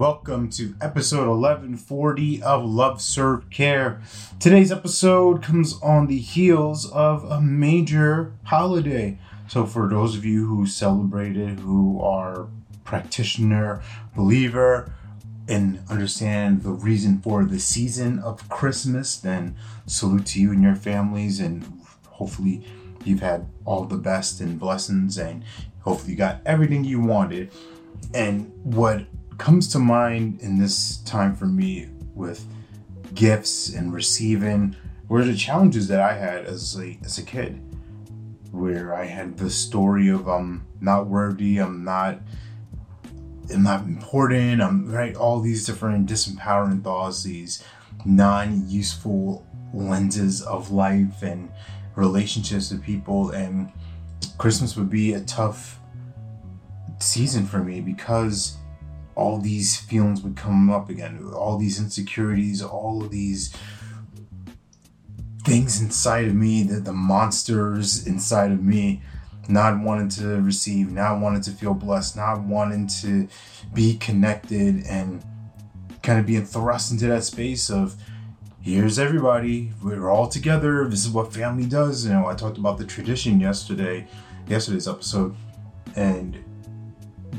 Welcome to episode 1140 of Love Serve Care. Today's episode comes on the heels of a major holiday. So, for those of you who celebrated, who are practitioner, believer, and understand the reason for the season of Christmas, then salute to you and your families, and hopefully you've had all the best and blessings, and hopefully you got everything you wanted. And what comes to mind in this time for me with gifts and receiving were the challenges that I had as a as a kid, where I had the story of I'm not worthy, I'm not I'm not important, I'm right, all these different disempowering thoughts, these non-useful lenses of life and relationships with people and Christmas would be a tough season for me because all these feelings would come up again, all these insecurities, all of these things inside of me, the, the monsters inside of me, not wanting to receive, not wanting to feel blessed, not wanting to be connected, and kind of being thrust into that space of here's everybody, we're all together, this is what family does. You know, I talked about the tradition yesterday, yesterday's episode, and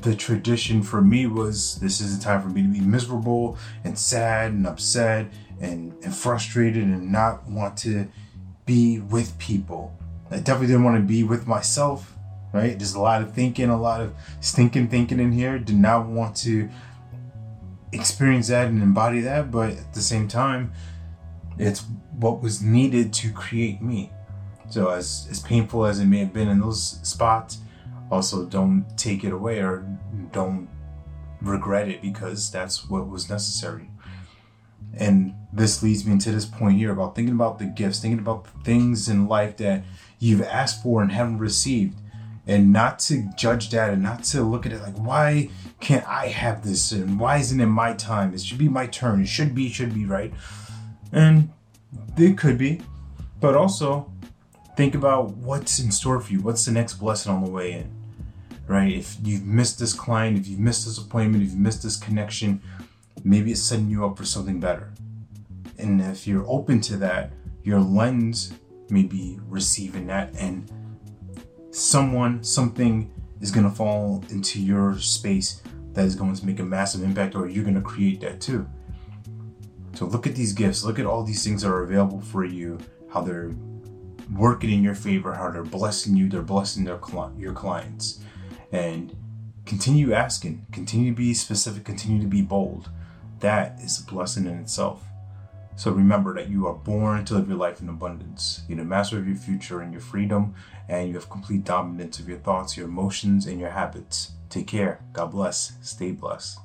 the tradition for me was this is a time for me to be miserable and sad and upset and, and frustrated and not want to be with people. I definitely didn't want to be with myself, right? There's a lot of thinking, a lot of stinking thinking in here. Did not want to experience that and embody that, but at the same time, it's what was needed to create me. So as as painful as it may have been in those spots, also don't take it away or don't regret it because that's what was necessary. And this leads me to this point here about thinking about the gifts, thinking about the things in life that you've asked for and haven't received. And not to judge that and not to look at it like, why can't I have this? And why isn't it my time? It should be my turn. It should be, should be, right? And it could be. But also think about what's in store for you. What's the next blessing on the way in? Right? If you've missed this client, if you've missed this appointment, if you've missed this connection, maybe it's setting you up for something better. And if you're open to that, your lens may be receiving that, and someone, something is going to fall into your space that is going to make a massive impact, or you're going to create that too. So look at these gifts, look at all these things that are available for you, how they're working in your favor, how they're blessing you, they're blessing their your clients and continue asking, continue to be specific, continue to be bold. That is a blessing in itself. So remember that you are born to live your life in abundance. You're the master of your future and your freedom, and you have complete dominance of your thoughts, your emotions, and your habits. Take care. God bless. Stay blessed.